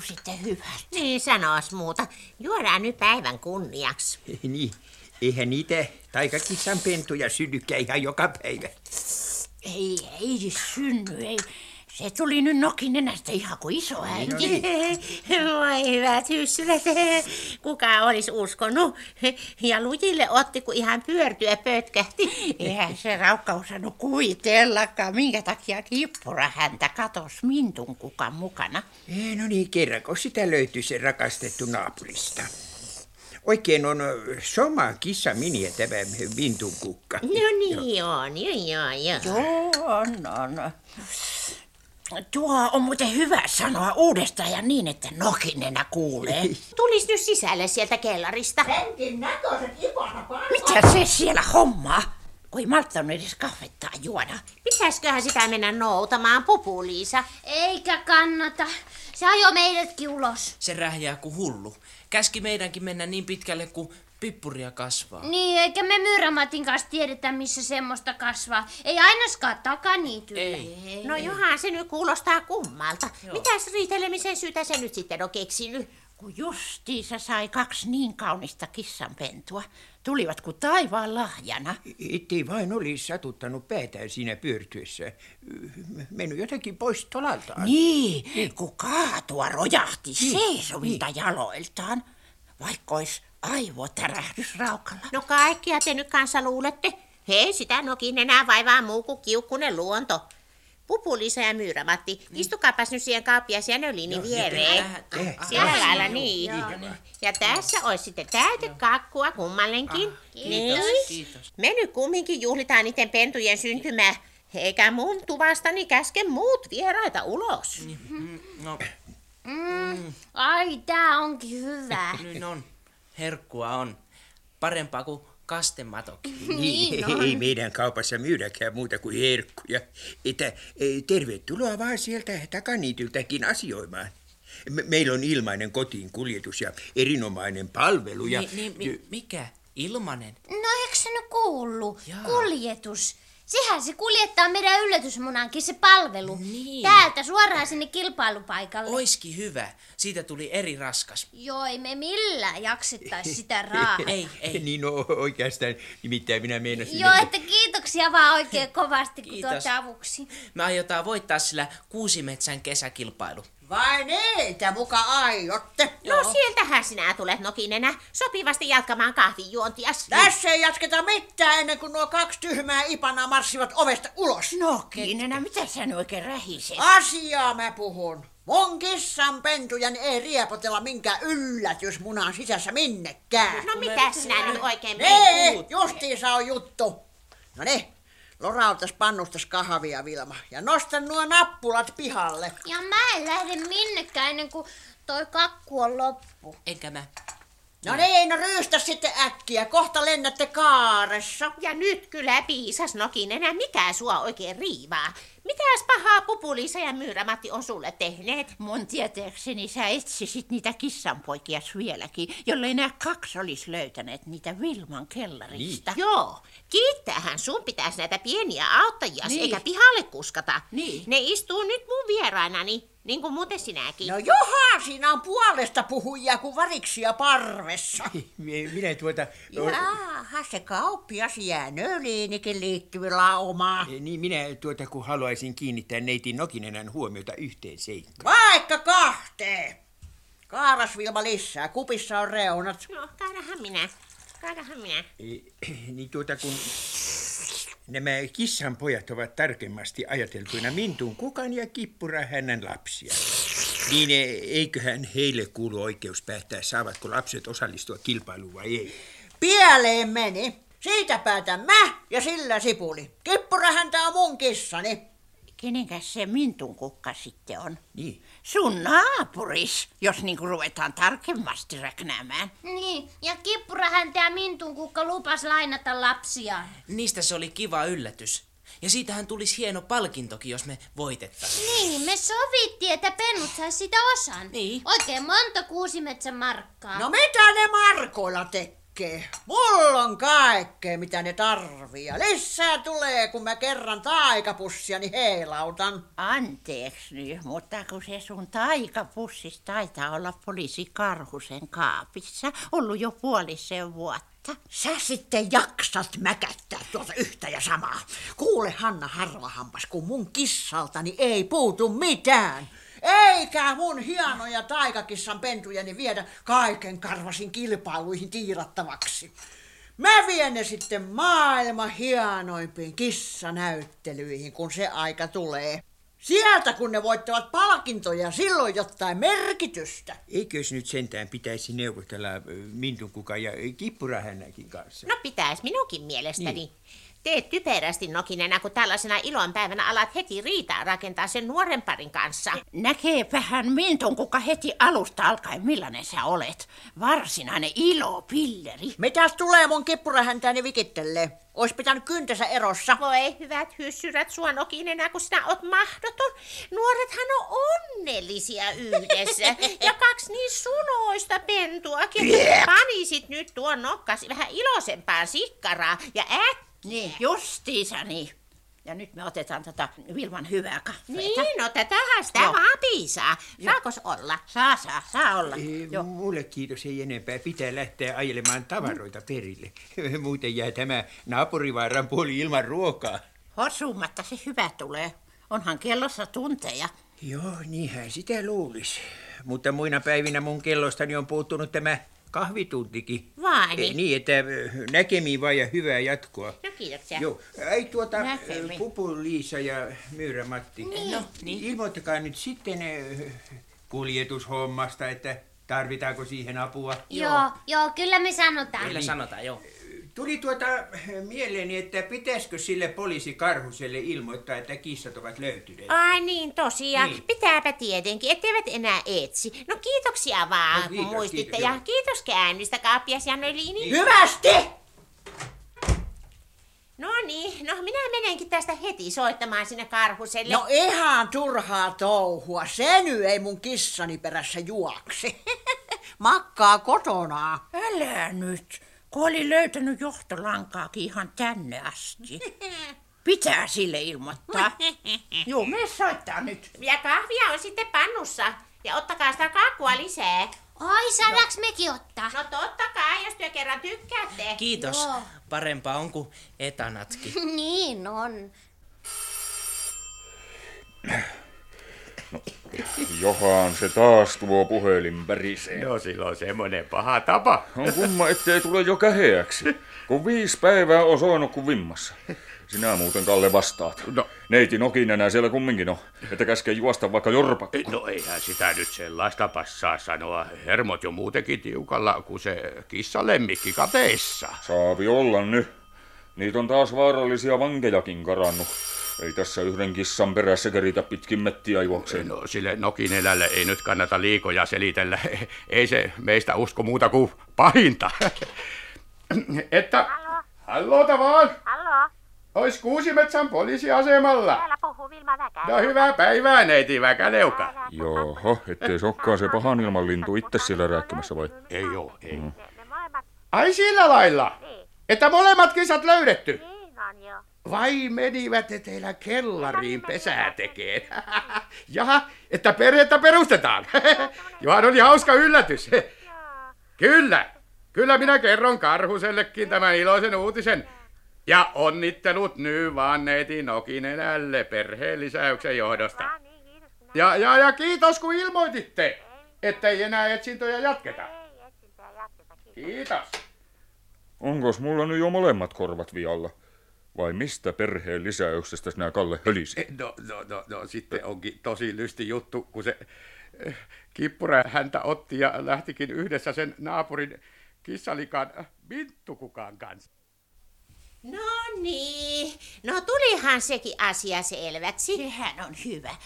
Maistuu sitten hyvältä. Niin sanois muuta. Juodaan nyt päivän kunniaksi. Niin, eihän niitä taikakissan pentuja synnykään ihan joka päivä. Ei, ei synny, ei. Se tuli nyt nokin nenästä ihan kuin iso äiti. Voi hyvät hyssylät. Kuka olisi uskonut? Ja lujille otti, kun ihan pyörtyä pötkähti. Eihän se raukka osannut kuvitellakaan, minkä takia kippura häntä katos mintun kukan mukana. Ei, no niin, kerranko sitä löytyy se rakastettu naapurista. Oikein on soma kissa miniä tämä Vintun kukka. No niin on, joo joo joo. Joo, on, on. Tuo on muuten hyvä sanoa uudestaan ja niin, että nokinenä kuulee. Tulis nyt sisälle sieltä kellarista. Mitä se siellä hommaa? Kun ei malttanut edes kahvettaa juoda. Pitäisköhän sitä mennä noutamaan pupuliisa? Eikä kannata. Se ajoi meidätkin ulos. Se rähjää kuin hullu. Käski meidänkin mennä niin pitkälle kuin pippuria kasvaa. Niin, eikä me Myyrämatin kanssa tiedetä, missä semmoista kasvaa. Ei ainakaan takaniityllä. Ei. No johan se nyt kuulostaa kummalta. Mitäs riitelemisen syytä se nyt sitten on keksinyt? Kun justiinsa sai kaksi niin kaunista kissanpentua. Tulivat kuin taivaan lahjana. Ettei vain olisi satuttanut päätään siinä pyörtyessä. Mennyt jotenkin pois tolaltaan. Niin, kun kaatua rojahti seisovilta jaloiltaan. Vaikka olisi aivotärähdys raukalla. No kaikkia te nyt kanssa luulette. Hei, sitä nokin enää vaivaa muu kuin kiukkunen luonto. Pupulisa ja Myyrämatti, istukaapas nyt siihen kauppiaisen öljini viereen. Tähän- Sillä lailla niin. Ja tässä olisi sitten täytekakkua kummallekin. Niin. Kiitos. Me nyt kumminkin juhlitaan niiden pentujen syntymää. Eikä mun tuvastani käske muut vieraita ulos. No, Mm. Ai, tää onkin hyvä. nyt on. Herkkua on. Parempaa kuin kastematokin. Niin, ei meidän kaupassa myydäkään muuta kuin herkkuja. Että eh, tervetuloa vaan sieltä takaniityltäkin asioimaan. Me- meillä on ilmainen kotiin kuljetus ja erinomainen palvelu. Ja, Niin, niin, mi- mikä? Ilmanen? No eikö se nyt kuullut? Jaa. Kuljetus. Sehän se kuljettaa meidän yllätysmunankin se palvelu. Niin. Täältä suoraan sinne kilpailupaikalle. Oiski hyvä. Siitä tuli eri raskas. Joo, ei me millään jaksettais sitä raahata. Ei, ei. Niin no, oikeastaan, nimittäin minä meinasin... Joo, että kiitoksia vaan oikein kovasti, kun Kiitos. tuotte avuksi. Me aiotaan voittaa sillä Kuusimetsän kesäkilpailu. Vai niitä muka aiotte? No sieltähän sinä tulet nokinenä sopivasti jatkamaan kahvinjuontias. Tässä ei jatketa mitään ennen kuin nuo kaksi tyhmää ipanaa marssivat ovesta ulos. Nokinenä, mitä sä nyt oikein rähiset? Asiaa mä puhun. Mun kissan pentujen ei riepotella minkään yllätysmunan sisässä minnekään. No mitä sinä nyt oikein puhut? justiinsa on juttu. No niin, lorautas pannustas kahvia Vilma ja nosta nuo nappulat pihalle. Ja mä en lähde minnekään ennen kuin toi kakku on loppu. Enkä mä. No niin, no ryystä sitten äkkiä, kohta lennätte kaaressa. Ja nyt kyllä piisas nokinenä, mikä sua oikein riivaa? Mitäs pahaa Pupulisa ja Myyrämatti on sulle tehneet? Mun tietääkseni sä etsisit niitä kissanpoikia vieläkin, jollei nämä kaksi olisi löytäneet niitä Vilman kellarista. Joo, kiittäähän sun pitäisi näitä pieniä auttajia, Niin. eikä pihalle kuskata. Niin. Ne istuu nyt mun vierainani, niin kuin muuten sinäkin. No johan, siinä on puolesta puhujia kuin variksia parvessa. Minä tuota... Jaaha, se kauppias jää nöliinikin liittyy laumaa. Niin minä tuota, kun haluaisin kiinnittää neiti Nokinenän huomiota yhteen seikkaan. Vaikka kahteen. Kaaras Vilma lisää, kupissa on reunat. No, kaadahan minä. Kaadahan minä. Eh, Niin tuota, kun nämä kissan pojat ovat tarkemmasti ajateltuina Mintun kukan ja Kippura hänen lapsia. Niin eh, eiköhän heille kuulu oikeus päättää, saavatko lapset osallistua kilpailuun vai ei. Pieleen meni. Siitä päätän mä ja sillä sipuli. Kippura häntä on mun kissani. Kenenkäs se Mintun kukka sitten on? Niin. Sun naapuris, jos niinku ruvetaan tarkemmasti räknäämään. Niin, ja Kippurahän ja Mintun kukka lupas lainata lapsiaan. Niistä se oli kiva yllätys. Ja siitähän tulisi hieno palkintokin, jos me voitettaisiin. Niin, me sovittiin, että pennut sais sitä osan. Niin. Oikein monta kuusimetsän markkaa. No mitä ne markoilla tekee? Kaikkea. Mulla on kaikkea, mitä ne tarvii. Ja lisää tulee, kun mä kerran taikapussiani heilautan. Anteeksi nyt, mutta kun se sun taikapussis taitaa olla poliisi Karhusen kaapissa, ollut jo puolisen vuotta. Sä sitten jaksat mäkättää tuota yhtä ja samaa. Kuule Hanna Harvahampas, kun mun kissaltani ei puutu mitään. Eikä mun hienoja taikakissan pentujeni viedä kaiken karvasin kilpailuihin tiirattavaksi. Mä vien ne sitten maailman hienoimpiin kissanäyttelyihin, kun se aika tulee. Sieltä kun ne voittavat palkintoja, silloin jotain merkitystä. Eikös nyt sentään pitäisi neuvotella ö, Mintun kukan ja Kippurahännäkin kanssa? No pitäis minunkin mielestäni. Niin. Teet typerästi nokinena, kun tällaisena ilonpäivänä alat heti riitaa rakentaa sen nuoren parin kanssa. Näkeepähän Mintun kuka heti alusta alkaen millainen sä olet. Varsinainen ilopilleri. Mitäs tulee mun kippurahäntäni vikittelee? Ois pitänyt kyntensä erossa. Voi hyvät hyssyrät sua nokinenä, kun sinä oot mahdoton. Nuorethan on onnellisia yhdessä. ja kaksi niin suloista pentuakin. Panisit nyt tuon nokkasi vähän iloisempaan sikkaraa ja äkkiä. Niin, justiisa niin. Ja nyt me otetaan tätä Vilman hyvää kahvia. Niin, no tätähän sitä Joo. vaan piisaa. Saakos olla? Saa, saa, saa olla. Ei, Joo. mulle kiitos ei enempää. Pitää lähteä ajelemaan tavaroita perille. Muuten jää tämä naapurivaaran puoli ilman ruokaa. Hosumatta se hyvä tulee. Onhan kellossa tunteja. Joo, niinhän sitä luulisi. Mutta muina päivinä mun kellostani on puuttunut tämä kahvituntikin. Vai Eh, niin? Niin, että näkemiin vaan ja hyvää jatkoa. No kiitoksia. Joo, ei tuota, Pupu Liisa ja Myyrä Matti. No, niin. Ilmoittakaa nyt sitten kuljetushommasta, että tarvitaanko siihen apua. Joo, joo, kyllä me sanotaan. Kyllä sanotaan, joo. Tuli tuota mieleeni, että pitäisikö sille poliisi Karhuselle ilmoittaa, että kissat ovat löytyneet. Ai niin, tosiaan. Niin. Niin. Pitääpä tietenkin, etteivät enää etsi. No kiitoksia vaan, No, kun kiitos, muistitte. kiitos, ja joo. kiitos käynnistä, kaappias Janeliini. Niin. Hyvästi! No niin, no minä menenkin tästä heti soittamaan sinne Karhuselle. No ihan turhaa touhua. Se nyt ei mun kissani perässä juoksi. Makkaa kotona. Älä nyt, kun oli löytänyt johtolankaakin ihan tänne asti. Pitää sille ilmoittaa. Joo, me soittaa nyt. Ja kahvia on sitten pannussa. Ja ottakaa sitä kakkua lisää. Ai, saadaanko mekin ottaa? No totta kai, jos te kerran tykkäätte. Kiitos. Joo. Parempaa on kuin etanatkin. niin on. Johan se taas tuo puhelin pärisee. No silloin semmoinen paha tapa. On kumma, ettei tule jo käheäksi. Kun viisi päivää on soinut kuin vimmassa. Sinä muuten, Kalle, vastaat. No. Neiti Nokinenä siellä kumminkin on, että käskee juosta vaikka jorpakko. No eihän sitä nyt sellaista passaa sanoa. Hermot jo muutenkin tiukalla, kun se kissa lemmikki kateissa. Saapi olla nyt. Niitä on taas vaarallisia vankejakin karannut. Ei tässä yhden kissan perässä keritä pitkin mettiä juokseen. No sille Nokinelälle ei nyt kannata liikoja selitellä. Ei se meistä usko muuta kuin pahinta. Että... Hallota vaan! Hallo, Ois Kuusimetsän poliisiasemalla. täällä puhuu Vilma Väkä. No hyvää päivää, neiti Väkäleuka. Joho, ettei se olekaan se pahan ilman lintu itse siellä rääkkimässä vai? Ei oo, ei. Molemmat Ai sillä lailla, että molemmat kisat löydetty. niin on jo. Vai menivät teillä kellariin pesää tekeen? Jaha, että perhettä perustetaan. Johan oli hauska yllätys. Kyllä, kyllä minä kerron Karhusellekin tämän iloisen uutisen. Ja onnittelut nyt vaan neiti Nokinenälle perheen lisäyksen johdosta. Ja, ja, ja kiitos kun ilmoititte, ettei enää etsintöjä jatketa. Kiitos. Onkos mulla nyt jo molemmat korvat vialla? Vai mistä perheen lisäyksestä sinä Kalle hölisi? No, no, no, no sitten onkin tosi lysti juttu, kun se eh, kippura häntä otti ja lähtikin yhdessä sen naapurin kissalikan äh, Minttukukan kanssa. No niin, no tulihan sekin asia selväksi. Sehän on hyvä.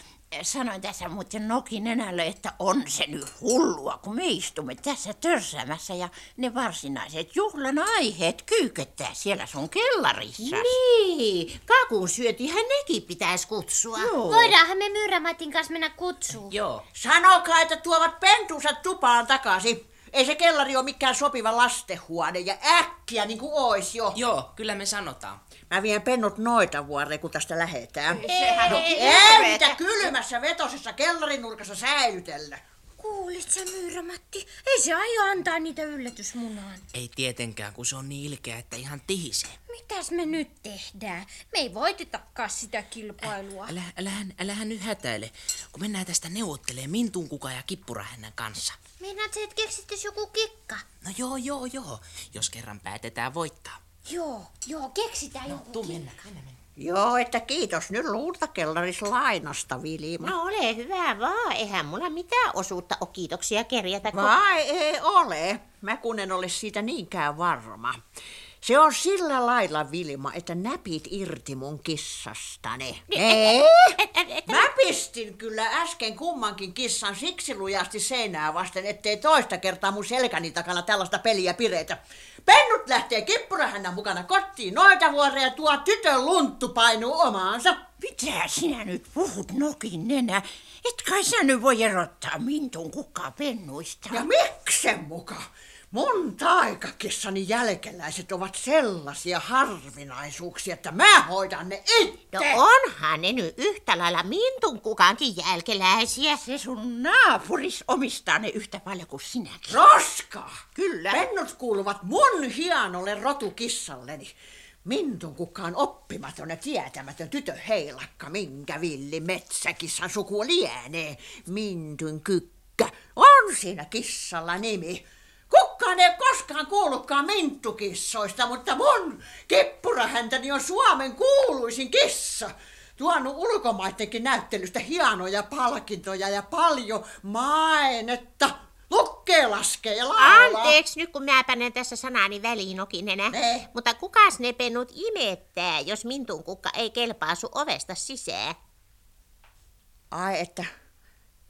Sanoin tässä muuten Nokinenälle, että on se nyt hullua, kun me istumme tässä törsäämässä ja ne varsinaiset juhlan aiheet kyyköttää siellä sun kellarissa. Niin, kakun syötihän nekin pitäisi kutsua. Joo. Voidaanhan me Myyrämatin kanssa mennä kutsuun. Joo. Sanokaa, että tuovat pentunsa tupaan takaisin. Ei se kellari ole mikään sopiva lastenhuone ja äkkiä niin kuin ois jo. Joo, kyllä me sanotaan. Mä vien pennut noita vuoreen, kun tästä lähetään. Sehän on Ei mitä kylmässä vetosessa kellarinurkassa säilytellä. Kuulit sä, Myyrämatti? Ei se aio antaa niitä yllätysmunaan. Ei tietenkään, kun se on niin ilkeä, että ihan tihisee. Mitäs me nyt tehdään? Me ei voitetakaan sitä kilpailua. Älä, älähän, älähän nyt hätäile, kun mennään tästä neuvottelee Mintun kuka ja Kippurahännän kanssa. Meinaat sä, että keksittis joku kikka? No joo, joo, joo, jos kerran päätetään voittaa. Joo, joo, keksitään joku Tuu mennä, mennä, mennä. Joo, että kiitos nyt luultakellaris lainasta, Vilima. No ole hyvä vaan, eihän mulla mitään osuutta ole kiitoksia kerjätä. kun- Vai ei ole. Mä kun en ole siitä niinkään varma. Se on sillä lailla, Vilma, että näpit irti mun kissastani. Ei? Mä pistin kyllä äsken kummankin kissan siksi lujasti seinää vasten, ettei toista kertaa mun selkäni takana tällaista peliä piretä. Pennut lähtee kippurahännän mukana kotiin noita vuoreja tuo tytön lunttu painuu omaansa. Mitä sinä nyt puhut nokin nenä? Et kai sä nyt voi erottaa mintun kukkaa pennuista. Ja miksen muka? Mun taikakissani jälkeläiset ovat sellaisia harvinaisuuksia, että mä hoidan ne itse. No onhan ne nyt yhtä lailla mintun kukankin jälkeläisiä. Se sun naapuris omistaa ne yhtä paljon kuin sinäkin. Roska! Kyllä. Pennut kuuluvat mun hienolle rotukissalleni. Mintun kukaan oppimaton ja tietämätön tytö heilakka, minkä villi metsäkissan suku lienee. Mintun kykkä. On siinä kissalla nimi. Kukaan ei koskaan kuullutkaan minttukissoista, mutta mun kippurahäntäni on Suomen kuuluisin kissa. Tuonut ulkomaistenkin näyttelystä hienoja palkintoja ja paljon mainetta. Lukkee, laskee ja laulaa. Anteeksi nyt, kun mä panen tässä sanani väliin okinenä. Ne. Mutta kukas ne pennut imettää, jos mintun kukka ei kelpaa sun ovesta sisään? Ai, että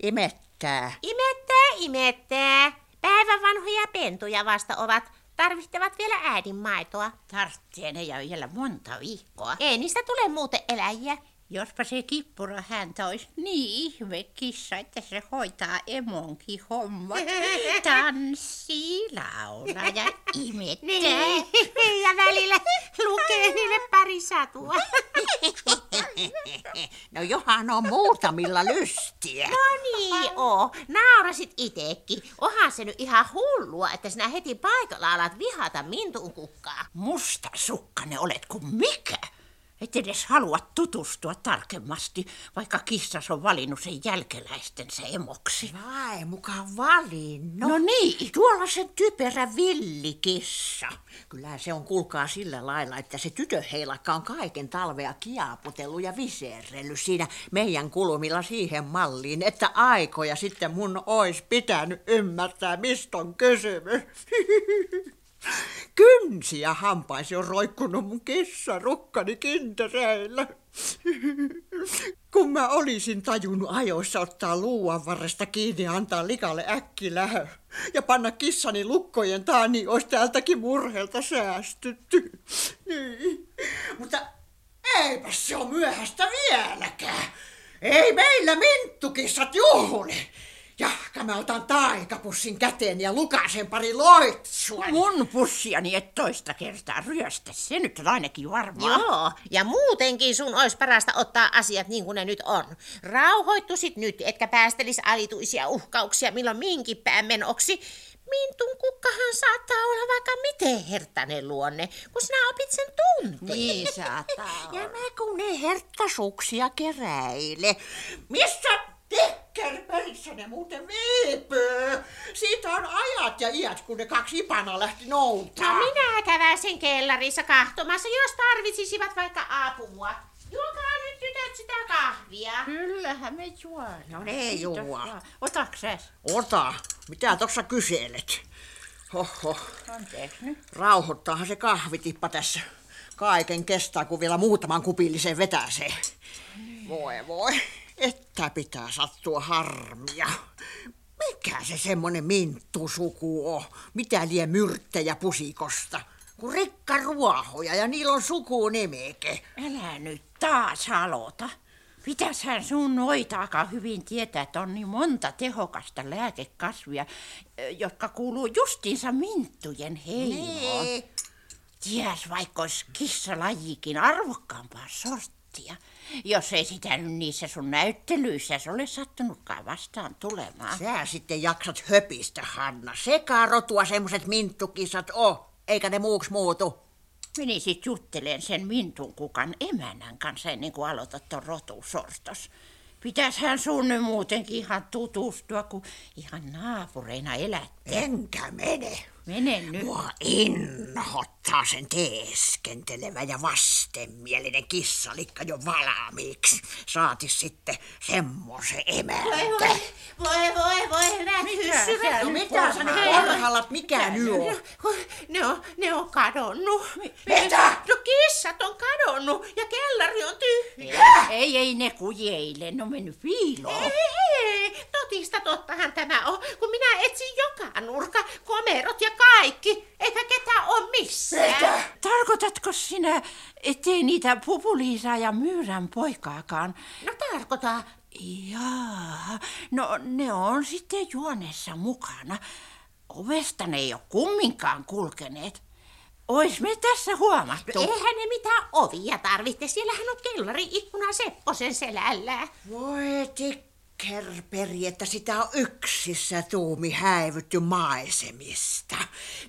imettää. Imettää, imettää. Päivän vanhoja pentuja vasta ovat. Tarvitsevat vielä äidin maitoa. Tarttee ne ja vielä monta viikkoa. Ei niistä tule muuten eläjiä. Jospa se kippura häntä olisi niin ihme kissa, että se hoitaa emonkin hommat. Tanssii, laulaa ja imettää. Niin. Ja välillä lukee niille pari satua. No johan on muutamilla lystiä. No niin, oo. Naurasit itekin. Onhan se nyt ihan hullua, että sinä heti paikalla alat vihata mintun kukkaa. Musta sukkanen olet kuin mikä. Et edes halua tutustua tarkemmasti, vaikka kissas on valinnut sen jälkeläistensä emoksi. Vai, mukaan valinnut. No niin. Tuolla se typerä villikissa. Kyllä se on kuulkaa sillä lailla, että se tytö heilakka on kaiken talvea kiaputellut ja viserrellyt siinä meidän kulmilla siihen malliin, että aikoja sitten mun ois pitänyt ymmärtää, mistä on kysymys. Kynsi ja hampaisi on roikkunut mun kissarukkani kintereillä. Kun mä olisin tajunnut ajoissa ottaa luuan varresta kiinni ja antaa likalle äkkilähö ja panna kissani lukkojen taa, niin olisi täältäkin murheelta säästytty. Niin. Mutta eipä se ole myöhäistä vieläkään. Ei meillä minttukissat juhli. Jahka mä otan taikapussin käteen ja lukasen pari loitsua. Mun pussiani et toista kertaa ryöstä, se nyt on ainakin varmaa. Joo, ja muutenkin sun olisi parasta ottaa asiat niin kuin ne nyt on. Rauhoittusit nyt, etkä päästelis alituisia uhkauksia milloin minkin päin menoksi. Mintun kukkahan saattaa olla vaikka miten herttainen luonne, kun sinä opit sen tunteen. Niin saattaa Ja mä kun ne herttasuksia keräile. Missä Tikkerperissä ne muuten viipyy? Siitä on ajat ja iät, kun ne kaksi ipana lähti noutaa. No minä käväisin kellarissa kahtomassa, jos tarvitsisivat vaikka apua. Juokaa nyt tytöt sitä kahvia. Kyllähän me juodaan. No ne Kiitos juo. vaan. Otaks sä? Ota, mitä tuossa kyselet? Hoho, Anteeksi nyt. rauhoittaahan se kahvitippa tässä. Kaiken kestää, kun vielä muutaman kupillisen vetäsee. Voi voi, että pitää sattua harmia. Mikä se semmonen minttusuku on? Mitä lie myrttejä pusikosta? Kun rikka ruohoja ja niillä on sukunimike. Älä nyt taas aloita. Pitäishän sun noita aika hyvin tietää, että on niin monta tehokasta lääkekasvia, ö, jotka kuuluu justiinsa minttujen heimoon. Niin. Ties vaikka olisi kissalajikin arvokkaampaa sorttia, jos ei sitä nyt niissä sun näyttelyissä ole sattunutkaan vastaan tulemaan. Sä sitten jaksat höpistä, Hanna. Sekarotua semmoset minttukisat o, eikä ne muuks muutu. Menisit jutteleen sen Mintun kukan emännän kanssa ennen kuin aloitat ton rotusortos. Pitäishän sun nyt muutenkin ihan tutustua, kun ihan naapureina elätte. Enkä mene. Mene nyt. Mua innohottaa sen teeskentelevä ja vastenmielinen kissalikka jo valmiiksi. Saati sitten semmoisen emäntä. Voi, voi, voi, hyvät hyssyvät. No mitä sä parhallat, mikä nyt on? Ne on, ne on kadonnut. Mitä? No kissat on kadonnut ja kellari on tyhjä. Ei, ei ne kujeille, ne on mennyt piiloon. Ei, totista tottahan tämä on, kun minä etsin joka nurka, komerot ja kaikki, eikä ketään ole missään. Tarkoitatko sinä, ettei niitä Pupuliisaa ja Myyrän poikaakaan? No tarkoita, Jaa, no ne on sitten juonessa mukana. Ovesta ne ei ole kumminkaan kulkeneet. Ois me tässä huomattu. eihän ne mitään ovia tarvitse, siellähän on kellari ikkuna Sepposen selällä. Voi tikkerperi, että sitä on yksissä tuumi häivytty maisemista.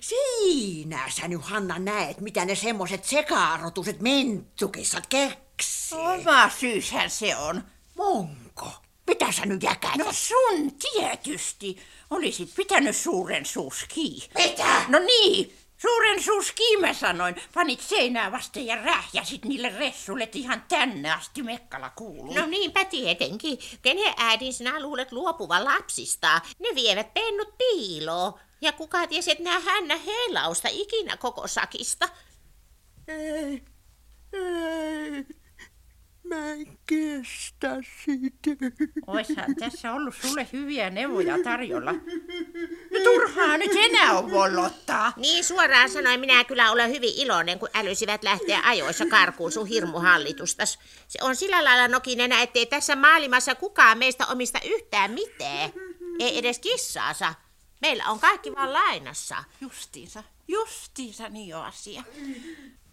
Siinä sä nyt, Hanna, näet, mitä ne semmoset sekarotuset minttukissat keksii. Oma syyshän se on. Monko? Mitä sä nyt jäkät? No sun tietysti. Olisit pitänyt suuren suus kiinni. Mitä? No niin, suuren suus kiinni mä sanoin. Panit seinää vasten ja rähjäsit niille ressuille että ihan tänne asti Mekkala kuuluu. No niinpä tietenkin. Kenen äidin sinä luulet luopuvan lapsista? Ne vievät pennut piiloon. Ja kuka tiesi, että nää hännä heilausta ikinä koko sakista. Ei, ei, mä en kestä sitä. Oishan tässä ollut sulle hyviä neuvoja tarjolla. No turhaa nyt enää on vollottaa. Niin suoraan sanoen minä kyllä olen hyvin iloinen, kun älysivät lähteä ajoissa karkuun sun hirmuhallitustas. Se on sillä lailla nokinenä, ettei tässä maailmassa kukaan meistä omista yhtään mitään. Ei edes kissaansa. Meillä on kaikki vaan lainassa. Justiinsa, justiinsa niin on asia.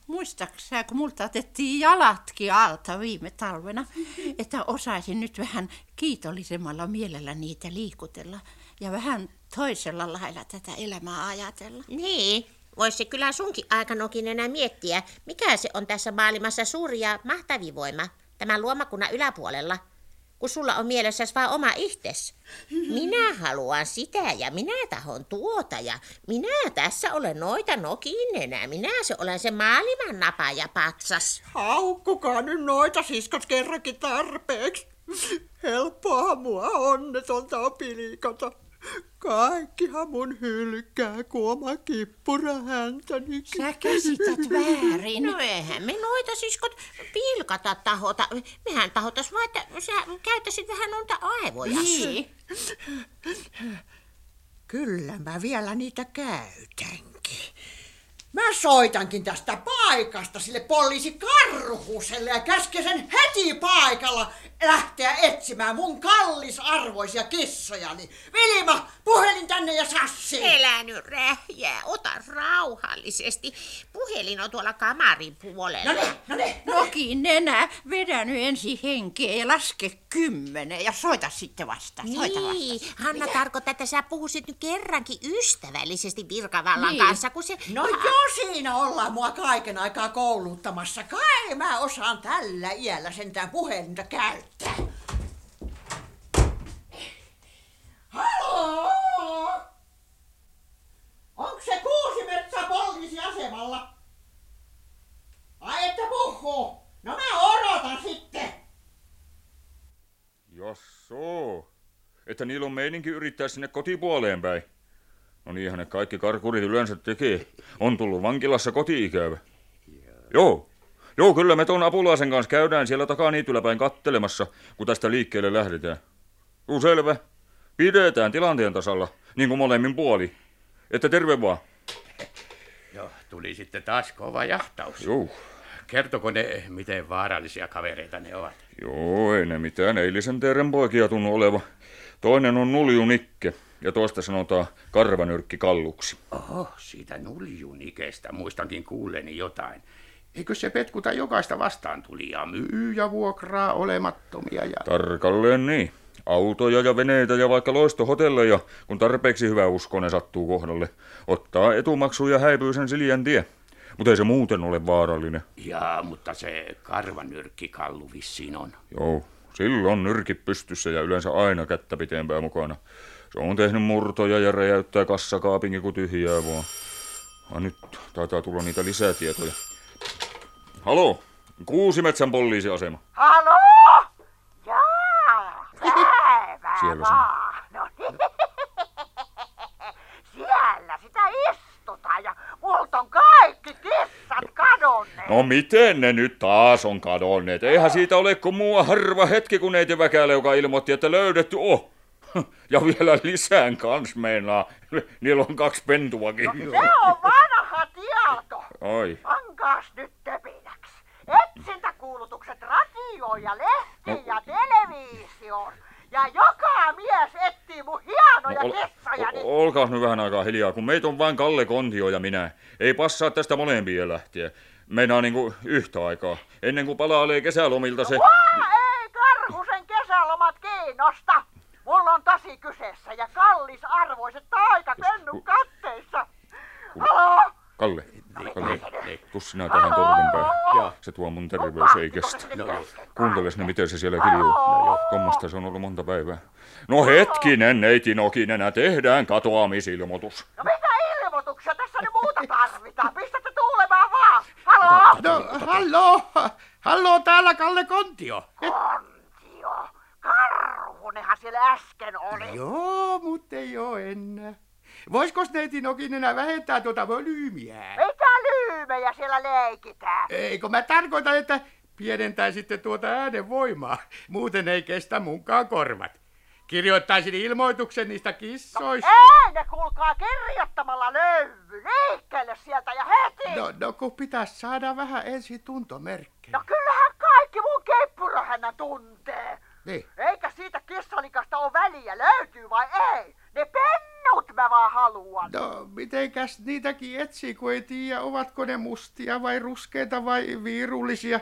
Muistaaksä, kun multa otettiin jalatkin alta viime talvena, että osaisin nyt vähän kiitollisemmalla mielellä niitä liikutella ja vähän toisella lailla tätä elämää ajatella. Niin, voisi se kyllä sunkin aikanokinen enää miettiä, mikä se on tässä maailmassa suuri ja mahtavi voima, tämän luomakunnan yläpuolella. Kun sulla on mielessäsi vain oma itses. Minä haluan sitä ja minä tahon tuota ja minä tässä olen noita nokinenä. Minä se olen se maailman napa ja patsas. Haukkukaa nyt noita siskot kerrankin tarpeeksi. Helppoa mua onnetonta on. Kaikkihan mun hylkää, kun oma kippura häntäni. Sä käsität väärin. No eihän me noita siskot pilkata tahota. Mehän tahotas vaan, että sä käyttäisit vähän noita aivoja. Niin. Kyllä mä vielä niitä käytänkin. Mä soitankin tästä paikasta sille poliisi Karhuselle ja käsken sen heti paikalla lähteä etsimään mun kallisarvoisia kissojani. Vilma, puhelin tänne ja Sassi. Elä nyt rähjää, ota rauhallisesti. Puhelin on tuolla kamarin puolella. No niin, no niin, no niin. Nokin nenä, vedä nyt ensin henkeä ja laske kymmenen ja soita sitten vasta. Soita Niin, vasta. Hanna tarkoittaa, että sä puhuisit nyt kerrankin ystävällisesti virkavallan Niin. kanssa, kun se... No joo, siinä ollaan mua kaiken aikaa kouluttamassa. Kai mä osaan tällä iällä sentään puhelinta käyttää. Haloo! Onko se Kuusimetsä poliisiasemalla? Ai että puhuu. No mä odotan sitten. Jassoo. Että niillä on meininki yrittää sinne kotipuoleen päin. No niinhän ne kaikki karkurit yleensä tekee. On tullut vankilassa koti-ikävä. Joo. Joo, kyllä me tuon apulaisen kanssa käydään siellä takaniityllä päin kattelemassa, kun tästä liikkeelle lähdetään. Juu, selvä. Pidetään tilanteen tasalla, niin kuin molemmin puoli. Että terve vaan. Joo, tuli sitten taas kova jahtaus. Joo. kertoko ne, miten vaarallisia kavereita ne ovat? Joo, ei ne mitään eilisen teeren poikia tunnu oleva. Toinen on Nulju Nikke ja toista sanotaan Karvanyrkki Kalluksi. Oho, siitä nuljunikestä muistankin kuulleeni jotain. Eikö se petkuta jokaista vastaan tuli ja myy ja vuokraa olemattomia ja... Tarkalleen niin. Autoja ja veneitä ja vaikka loistohotelleja, kun tarpeeksi hyvä uskonen sattuu kohdalle. Ottaa etumaksu ja häipyy sen siljän tie. Mutta ei se muuten ole vaarallinen. Jaa, mutta se karvanyrkkikallu vissiin on. Joo, silloin nyrkit pystyssä ja yleensä aina kättä pitempää mukana. Se on tehnyt murtoja ja räjäyttää kassakaapinkin kuin tyhjää vaan. Ja nyt taitaa tulla niitä lisätietoja. Halo, Kuusimetsän poliisiasema. Halo? Jaa, päivää Siellä vaan. No niin. Siellä sitä istutaan ja multa on kaikki kissat kadonneet. No miten ne nyt taas on kadonneet? Eihän siitä ole kuin mua harva hetki, kun neiti Väkälä, joka ilmoitti, että löydetty on. Ja vielä lisään kans meinaa. Niillä on kaksi pentuakin. Se on tieto. Ai. Pankaas nyt töpinäksi. Etsintäkuulutukset radioon ja lehtiin ja televisioon. Ja joka mies etsii mun hienoja No, ol, kissojani. o- olkaas nyt vähän aikaa hiljaa, kun meitä on vain Kalle Kontio ja minä. Ei passaa tästä molempien lähteä. Meinaa niinku yhtä aikaa. Ennen kuin palailee kesälomilta se... Mua ei karhusen kesälomat kiinnosta. Mulla on tosi kyseessä ja kallisarvoiset taikakennun katteissa. Halo? Kalle, Kalle, tuu sinä tähän torven päähän. Se tuo mun terveys ei kestä. Kuunteles ne, miten se siellä kiljuu. Tuommoista se on ollut monta päivää. No hetkinen, neiti Nokinenä, tehdään katoamisilmoitus. No mitä ilmoituksia tässä nyt muuta tarvitaan? Pistätte tuulemaan vaan. Halo? No, hallo! Hallo, täällä Kalle Kontio. Kontio. Karhunenhan siellä äsken oli. Joo, mutta ei oo enää. Voisko neiti Nokinenä vähentää tuota volyymiä? Mitä lyymejä siellä leikitään? Eikö mä tarkoitan, että pienentäisitte tuota äänen voimaa. Muuten ei kestä munkaan korvat. Kirjoittaisin ilmoituksen niistä kissoista. Ei ne kuulkaa kirjoittamalla löyvy. Liikkeelle sieltä ja heti. No, no kun pitäisi saada vähän ensin tuntomerkkejä. No kyllähän kaikki mun keppurahänä tuntee. Niin. Eikä siitä kissalikasta ole väliä, löytyy vai ei. Ne pennut mä vaan haluan. No, mitenkäs niitäkin etsii, kun ei tiedä, ovatko ne mustia vai ruskeita vai viirullisia.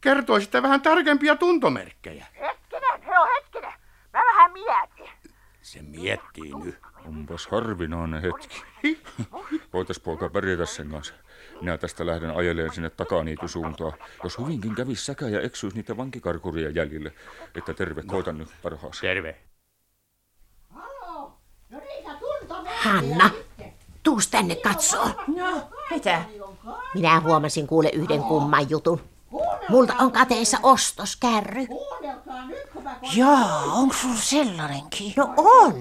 Kertoisitte vähän tarkempia tuntomerkkejä. Hetkinen, he on hetkinen. Mä vähän mietin. Se miettii nyt. Onpas harvinainen hetki. Voitais poika pärjätä sen kanssa. Minä tästä lähden ajeleen sinne takaniitu suuntaan. Jos hyvinkin kävis säkä ja eksyis niitä vankikarkuria jäljille. Että terve, koitan nyt parhaasi. Terve. Hanna, tuus tänne katsoo. No, mitä? Minä huomasin kuule yhden kumman jutun. Multa on kateissa ostoskärry. Jaa, onko sulla sellainenkin? No on,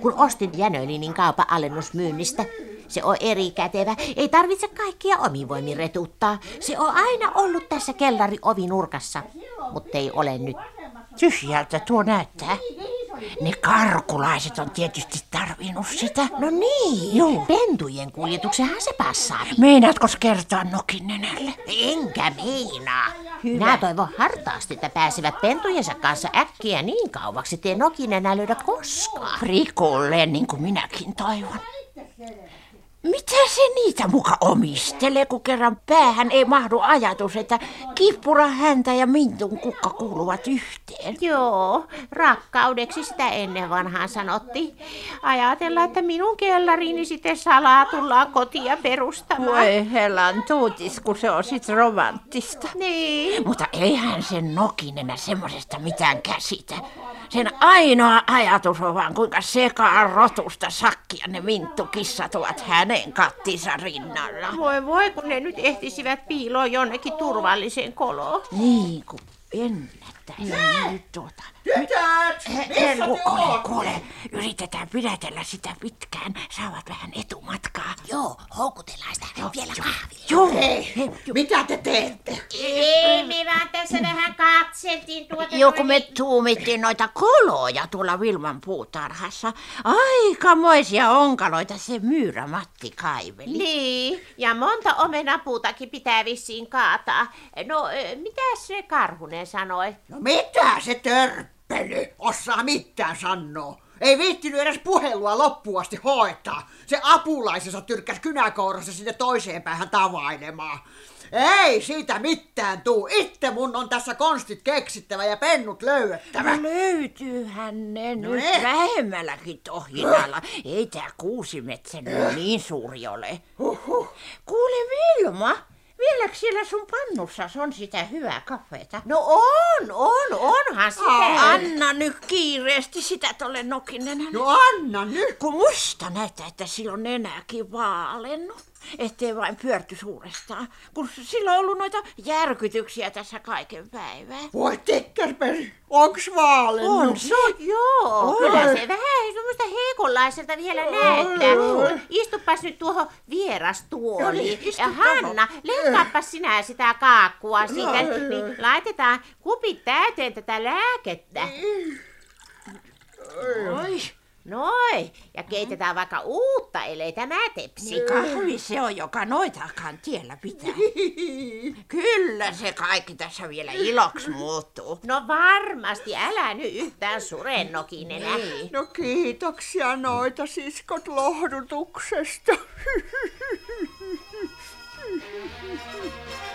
kun ostin Jänölinin kaupan alennusmyynnistä. Se on eri kätevä. Ei tarvitse kaikkia omin voimin retuttaa. Se on aina ollut tässä kellari ovinurkassa, mutta ei ole nyt. Tyhjältä tuo näyttää. Ne karkulaiset on tietysti tarvinnut sitä. No niin, Joo. pentujen kuljetuksenhan se passaa. Meinaatko kertoa Nokinenälle? Enkä meinaa. Minä toivon hartaasti, että pääsevät pentujensa kanssa äkkiä niin kauaksi, ettei Nokinen enää löydä koskaan. Prikulleen, niin kuin minäkin toivon. Mitä se niitä muka omistelee, kun kerran päähän ei mahdu ajatus, että kippura häntä ja mintun kukka kuuluvat yhteen? Joo, rakkaudeksi sitä ennen vanhaan sanottiin. Ajatella, että minun kellariini sitten salaa tullaan kotia perustamaan. Voi helan tuutis, kun se on sit romanttista. Niin. Mutta eihän sen Nokinenä semmosesta mitään käsitä. Sen ainoa ajatus on vaan, kuinka sekaan rotusta sakkia ne minttukissat ovat hänen kattinsa rinnalla. Voi voi, kun ne nyt ehtisivät piiloon jonnekin turvalliseen koloon. Niin kuin ennättäisi nyt tuota. Tytöt! He, kuule, kuule, yritetään pidätellä sitä pitkään. Saavat vähän etumatkaa. Joo, houkutellaan sitä vielä kahville. Joo, Hei, mitä te teette? Ei, katseltiin tuota... Joo, kun me tuumittiin noita koloja tuolla Vilman puutarhassa. Aikamoisia onkaloita se myyrä Matti kaiveli. Niin, ja monta omenapuutakin pitää vissiin kaataa. No, ö, mitä se Karhunen sanoi? No mitä se törppely osaa mitään sanoa? Ei viittinyt edes puhelua loppuun asti hoitaa. Se apulaisensa tyrkkäs kynäkourassa sinne toiseen päähän tavailemaan. Ei siitä mitään tuu. Itse mun on tässä konstit keksittävä ja pennut löydettävä. No löytyyhän ne No nyt eh. vähemmälläkin tohinalla. Ei tää kuusimetsä nyt niin suuri ole. Kuule Vilma, vieläkö siellä sun pannussas on sitä hyvää kafeeta? No on, on, onhan sitä. Anna nyt kiireesti sitä tolle nokinenälle. No anna nyt. Kun musta näyttää, että sillä on nenäkin vaalennut. Ettei vain pyörty suurestaan, kun sillä on ollut noita järkytyksiä tässä kaiken päivää. Voi tikkerperi, onks vaalennut? On se. No joo, kyllä se vähän semmoista heikonlaiselta vielä näyttää. Istupas nyt tuohon vierastuoliin. Ja Hanna, leikkaappas sinä sitä kaakkua siitä, niin laitetaan kupit täyteen tätä lääkettä. Oi, Noi, ja no. keitetään vaikka uutta, ellei tämä tepsi. Niin kahvi se on, joka noitaakaan tiellä pitää. Kyllä se kaikki tässä vielä iloksi muuttuu. No varmasti, älä nyt yhtään surennokinen. Niin. No kiitoksia noita siskot lohdutuksesta.